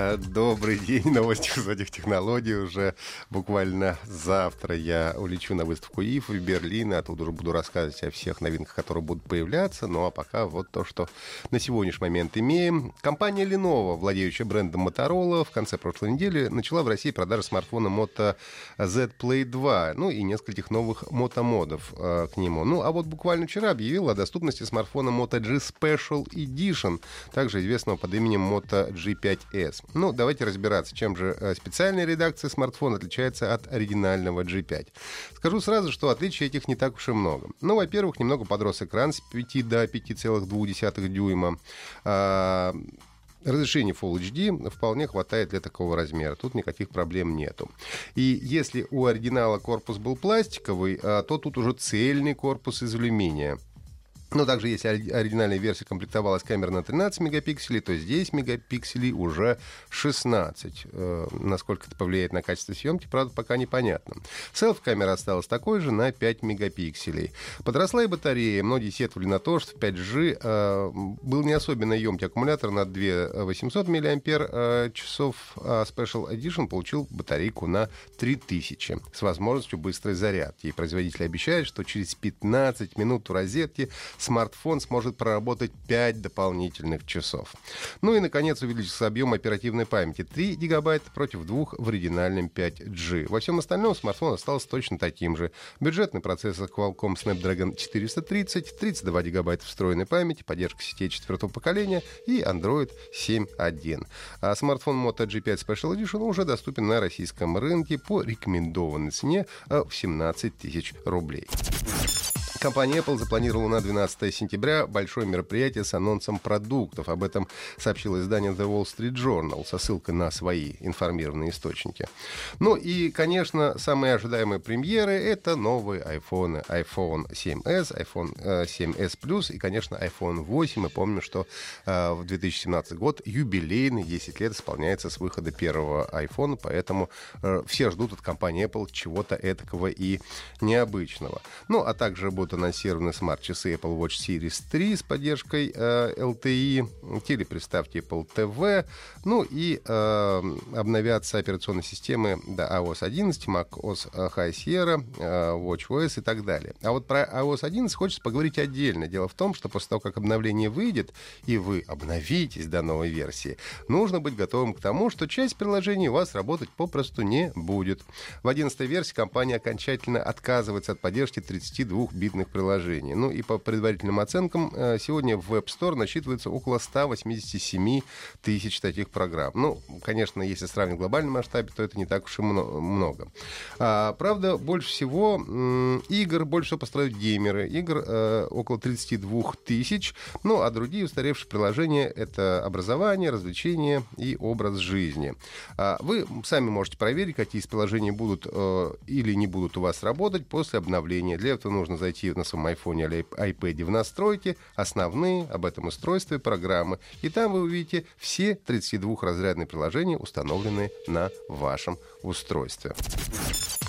Э, добрый день. Новости высоких технологий. Уже буквально завтра я улечу на выставку ИФ в Берлин. Оттуда уже буду рассказывать о всех новинках, которые будут появляться. Ну а пока вот то, что на сегодняшний момент имеем. Компания Lenovo, владеющая брендом Motorola, в конце прошлой недели начала в России продажи смартфона Moto Z Play 2. Ну и нескольких новых мотомодов э, к нему. Ну а вот буквально вчера объявила о доступности смартфона Moto G Special Edition, также известного под именем Moto G5s. Ну, давайте разбираться, чем же э, специальная редакция смартфона отличается от оригинального G5. Скажу сразу, что отличий этих не так уж и много. Ну, во-первых, немного подрос экран с 5 до 5,2 дюйма. А, Разрешение Full HD вполне хватает для такого размера. Тут никаких проблем нету. И если у оригинала корпус был пластиковый, а, то тут уже цельный корпус из алюминия. Но также, если оригинальная версия комплектовалась камерой на 13 мегапикселей, то здесь мегапикселей уже 16. Э, насколько это повлияет на качество съемки, правда, пока непонятно. Селфи-камера осталась такой же на 5 мегапикселей. Подросла и батарея. Многие сетовали на то, что 5G э, был не особенно емкий аккумулятор на 2800 мАч, э, а Special Edition получил батарейку на 3000 с возможностью быстрой зарядки. И производители обещают, что через 15 минут у розетки смартфон сможет проработать 5 дополнительных часов. Ну и, наконец, увеличился объем оперативной памяти 3 гигабайта против 2 в оригинальном 5G. Во всем остальном смартфон остался точно таким же. Бюджетный процессор Qualcomm Snapdragon 430, 32 гигабайта встроенной памяти, поддержка сетей четвертого поколения и Android 7.1. А смартфон Moto G5 Special Edition уже доступен на российском рынке по рекомендованной цене в 17 тысяч рублей. Компания Apple запланировала на 12 сентября большое мероприятие с анонсом продуктов. Об этом сообщило издание The Wall Street Journal со ссылкой на свои информированные источники. Ну и, конечно, самые ожидаемые премьеры — это новые iPhone, iPhone 7s, iPhone 7s Plus и, конечно, iPhone 8. Мы помним, что э, в 2017 год юбилейный 10 лет исполняется с выхода первого iPhone, поэтому э, все ждут от компании Apple чего-то этакого и необычного. Ну, а также будут будут анонсированы смарт-часы Apple Watch Series 3 с поддержкой э, LTE, телеприставки Apple TV, ну и э, обновятся операционные системы да, iOS 11, macOS High Sierra, э, WatchOS и так далее. А вот про iOS 11 хочется поговорить отдельно. Дело в том, что после того, как обновление выйдет, и вы обновитесь до новой версии, нужно быть готовым к тому, что часть приложений у вас работать попросту не будет. В 11 версии компания окончательно отказывается от поддержки 32-битных мобильных приложений. Ну и по предварительным оценкам, э, сегодня в Web Store насчитывается около 187 тысяч таких программ. Ну, конечно, если сравнить в глобальном масштабе, то это не так уж и много. А, правда, больше всего игр, больше пострадают геймеры. Игр э, около 32 тысяч. Ну, а другие устаревшие приложения — это образование, развлечение и образ жизни. А, вы сами можете проверить, какие из приложений будут э, или не будут у вас работать после обновления. Для этого нужно зайти на своем iPhone или iPad в настройки, основные об этом устройстве программы. И там вы увидите все 32 разрядные приложения, установленные на вашем устройстве.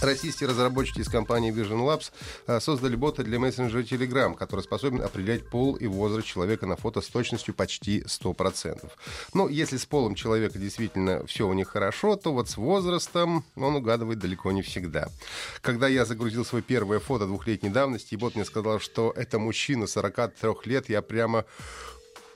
Российские разработчики из компании Vision Labs а, создали бота для мессенджера Telegram, который способен определять пол и возраст человека на фото с точностью почти 100%. Но если с полом человека действительно все у них хорошо, то вот с возрастом он угадывает далеко не всегда. Когда я загрузил свое первое фото двухлетней давности, и бот мне сказал, что это мужчина 43 лет, я прямо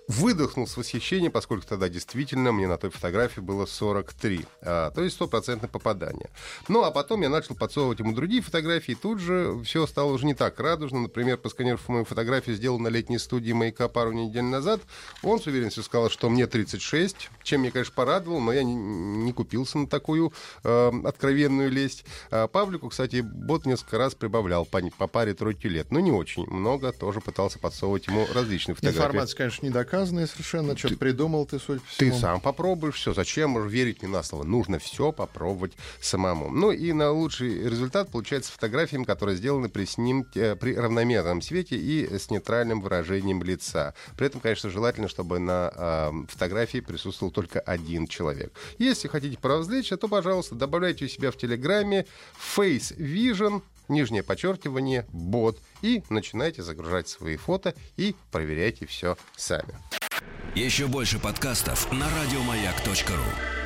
выдохнул с восхищением, поскольку тогда действительно мне на той фотографии было 43, а, то есть стопроцентное попадание. Ну, а потом я начал подсовывать ему другие фотографии, и тут же все стало уже не так радужно. Например, посканировав мою фотографию, сделанную на летней студии «Маяка» пару недель назад, он с уверенностью сказал, что мне 36, чем меня, конечно, порадовал, но я не, купился на такую э, откровенную лесть. А Павлику, кстати, бот несколько раз прибавлял по, по паре тройки лет, но не очень много, тоже пытался подсовывать ему различные фотографии. Информация, конечно, не доказана безнаказанные совершенно. Что-то придумал ты, судя по Ты всему. сам попробуешь все. Зачем верить мне на слово? Нужно все попробовать самому. Ну и на лучший результат получается фотографиями, которые сделаны при снимке при равномерном свете и с нейтральным выражением лица. При этом, конечно, желательно, чтобы на э, фотографии присутствовал только один человек. Если хотите поразличия, то, пожалуйста, добавляйте у себя в Телеграме Face Vision нижнее подчеркивание, бот, и начинайте загружать свои фото и проверяйте все сами. Еще больше подкастов на радиомаяк.ру.